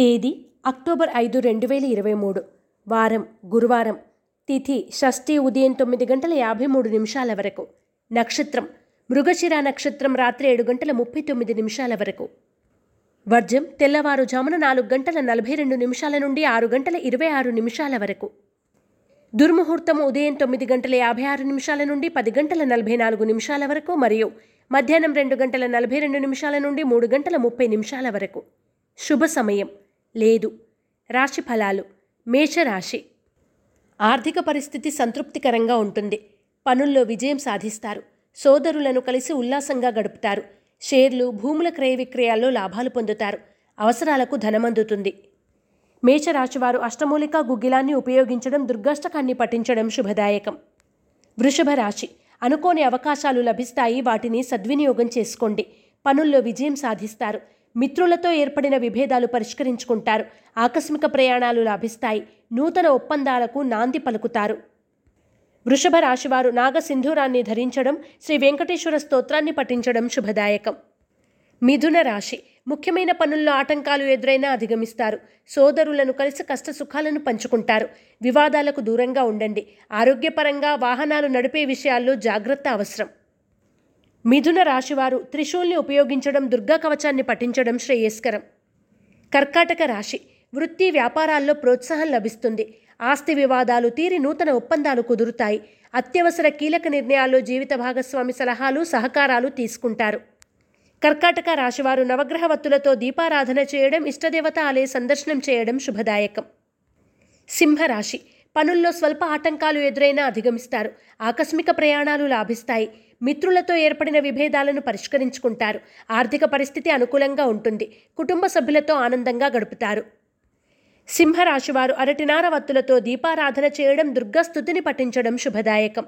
తేదీ అక్టోబర్ ఐదు రెండు వేల ఇరవై మూడు. వారం గురువారం. తిథి షష్ఠి ఉదయం తొమ్మిది గంటల యాభై మూడు నిమిషాల వరకు. నక్షత్రం మృగశిర నక్షత్రం రాత్రి ఏడు గంటల ముప్పై తొమ్మిది నిమిషాల వరకు. వర్జం తెల్లవారుజామున నాలుగు గంటల నలభై రెండు నిమిషాల నుండి ఆరు గంటల ఇరవై ఆరు నిమిషాల వరకు. దుర్ముహూర్తం ఉదయం తొమ్మిది గంటల యాభై ఆరు నిమిషాల నుండి పది గంటల నలభై నాలుగు నిమిషాల వరకు మరియు మధ్యాహ్నం రెండు గంటల నలభై రెండు నిమిషాల నుండి మూడు గంటల ముప్పై నిమిషాల వరకు. శుభ సమయం. లేదు. రాశి ఫలాలు. మేషరాశి. ఆర్థిక పరిస్థితి సంతృప్తికరంగా ఉంటుంది. పనుల్లో విజయం సాధిస్తారు. సోదరులను కలిసి ఉల్లాసంగా గడుపుతారు. షేర్లు భూముల క్రయ విక్రయాల్లో లాభాలు పొందుతారు. అవసరాలకు ధనమందుతుంది. మేషరాశివారు అష్టమూలిక గుగ్గిలాన్ని ఉపయోగించడం దుర్గాష్టకాన్ని పఠించడం శుభదాయకం. వృషభ రాశి. అనుకోని అవకాశాలు లభిస్తాయి వాటిని సద్వినియోగం చేసుకోండి. పనుల్లో విజయం సాధిస్తారు. మిత్రులతో ఏర్పడిన విభేదాలు పరిష్కరించుకుంటారు. ఆకస్మిక ప్రయాణాలు లాభిస్తాయి. నూతన ఒప్పందాలకు నాంది పలుకుతారు. వృషభ రాశివారు నాగసింధూరాన్ని ధరించడం శ్రీ వెంకటేశ్వర స్తోత్రాన్ని పఠించడం శుభదాయకం. మిథున రాశి. ముఖ్యమైన పనుల్లో ఆటంకాలు ఎదురైనా అధిగమిస్తారు. సోదరులను కలిసి కష్ట సుఖాలను పంచుకుంటారు. వివాదాలకు దూరంగా ఉండండి. ఆరోగ్యపరంగా వాహనాలు నడిపే విషయాల్లో జాగ్రత్త అవసరం. మిథున రాశివారు త్రిశూల్ని ఉపయోగించడం దుర్గా కవచాన్ని పఠించడం శ్రేయస్కరం. కర్కాటక రాశి వృత్తి వ్యాపారాల్లో ప్రోత్సాహం లభిస్తుంది. ఆస్తి వివాదాలు తీరి నూతన ఒప్పందాలు కుదురుతాయి. అత్యవసర కీలక నిర్ణయాల్లో జీవిత భాగస్వామి సలహాలు సహకారాలు తీసుకుంటారు. కర్కాటక రాశివారు నవగ్రహ వత్తులతో దీపారాధన చేయడం ఇష్టదేవత ఆలయ సందర్శనం చేయడం శుభదాయకం. సింహరాశి పనుల్లో స్వల్ప ఆటంకాలు ఎదురైనా అధిగమిస్తారు. ఆకస్మిక ప్రయాణాలు లాభిస్తాయి. మిత్రులతో ఏర్పడిన విభేదాలను పరిష్కరించుకుంటారు. ఆర్థిక పరిస్థితి అనుకూలంగా ఉంటుంది. కుటుంబ సభ్యులతో ఆనందంగా గడుపుతారు. సింహరాశివారు అరటినార వత్తులతో దీపారాధన చేయడం దుర్గాస్థుతిని పఠించడం శుభదాయకం.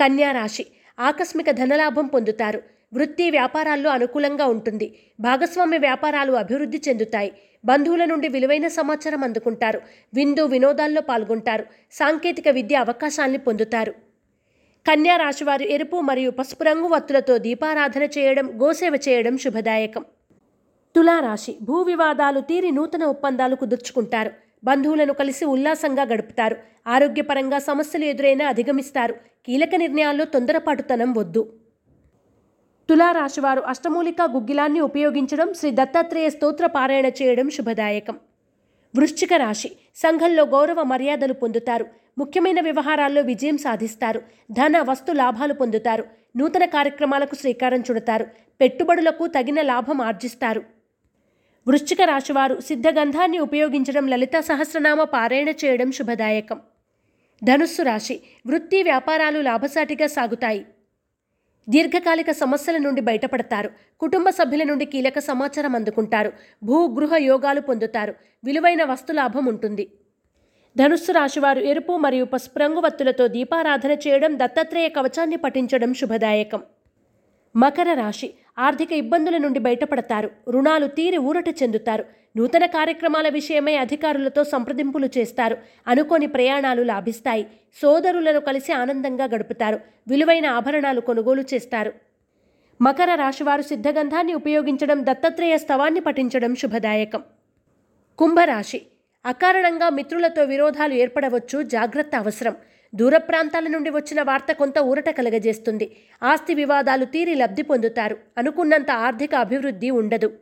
కన్యారాశి ఆకస్మిక ధనలాభం పొందుతారు. వృత్తి వ్యాపారాల్లో అనుకూలంగా ఉంటుంది. భాగస్వామ్య వ్యాపారాలు అభివృద్ధి చెందుతాయి. బంధువుల నుండి విలువైన సమాచారం అందుకుంటారు. విందు వినోదాల్లో పాల్గొంటారు. సాంకేతిక విద్య అవకాశాల్ని పొందుతారు. కన్యా రాశివారు ఎరుపు మరియు పసుపు రంగు వత్తులతో దీపారాధన చేయడం గోసేవ చేయడం శుభదాయకం. తులారాశి భూ వివాదాలు తీరి నూతన ఒప్పందాలు కుదుర్చుకుంటారు. బంధువులను కలిసి ఉల్లాసంగా గడుపుతారు. ఆరోగ్యపరంగా సమస్యలు ఎదురైనా అధిగమిస్తారు. కీలక నిర్ణయాల్లో తొందరపాటుతనం వద్దు. తులారాశివారు అష్టమూలిక గుగ్గిలాన్ని ఉపయోగించడం శ్రీ దత్తాత్రేయ స్తోత్ర పారాయణ చేయడం శుభదాయకం. వృశ్చిక రాశి సంఘంలో గౌరవ మర్యాదలు పొందుతారు. ముఖ్యమైన వ్యవహారాల్లో విజయం సాధిస్తారు. ధన వస్తు లాభాలు పొందుతారు. నూతన కార్యక్రమాలకు శ్రీకారం చుడతారు. పెట్టుబడులకు తగిన లాభం ఆర్జిస్తారు. వృశ్చిక రాశివారు సిద్ధగంధాన్ని ఉపయోగించడం లలిత సహస్రనామ పారాయణ చేయడం శుభదాయకం. ధనుస్సు రాశి వృత్తి వ్యాపారాలు లాభసాటిగా సాగుతాయి. దీర్ఘకాలిక సమస్యల నుండి బయటపడతారు. కుటుంబ సభ్యుల నుండి కీలక సమాచారం అందుకుంటారు. భూ గృహ యోగాలు పొందుతారు. విలువైన వస్తులాభం ఉంటుంది. ధనుస్సు రాశివారు ఎరుపు మరియు పసుపు రంగు వత్తులతో దీపారాధన చేయడం దత్తాత్రేయ కవచాన్ని పఠించడం శుభదాయకం. మకర రాశి ఆర్థిక ఇబ్బందుల నుండి బయటపడతారు. రుణాలు తీరి ఊరట చెందుతారు. నూతన కార్యక్రమాల విషయమై అధికారులతో సంప్రదింపులు చేస్తారు. అనుకోని ప్రయాణాలు లాభిస్తాయి. సోదరులను కలిసి ఆనందంగా గడుపుతారు. విలువైన ఆభరణాలు కొనుగోలు చేస్తారు. మకర రాశివారు సిద్ధగంధాన్ని ఉపయోగించడం దత్తాత్రేయ స్తవాన్ని పఠించడం శుభదాయకం. కుంభరాశి అకారణంగా మిత్రులతో విరోధాలు ఏర్పడవచ్చు జాగ్రత్త అవసరం. దూర ప్రాంతాల నుండి వచ్చిన వార్త కొంత ఊరట కలగజేస్తుంది. ఆస్తి వివాదాలు తీరి లబ్ధి పొందుతారు. అనుకున్నంత ఆర్థిక అభివృద్ధి ఉండదు.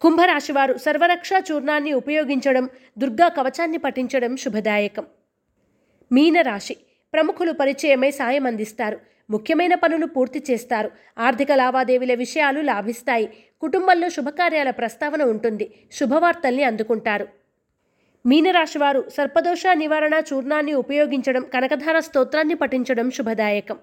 కుంభరాశివారు సర్వరక్ష చూర్ణాన్ని ఉపయోగించడం దుర్గా కవచాన్ని పఠించడం శుభదాయకం. మీనరాశి ప్రముఖులు పరిచయమై సాయం అందిస్తారు. ముఖ్యమైన పనులు పూర్తి చేస్తారు. ఆర్థిక లావాదేవీల విషయాలు లాభిస్తాయి. కుటుంబంలో శుభకార్యాల ప్రస్తావన ఉంటుంది. శుభవార్తల్ని అందుకుంటారు. మీనరాశివారు సర్పదోష నివారణ చూర్ణాన్ని ఉపయోగించడం కనకధార స్తోత్రాన్ని పఠించడం శుభదాయకం.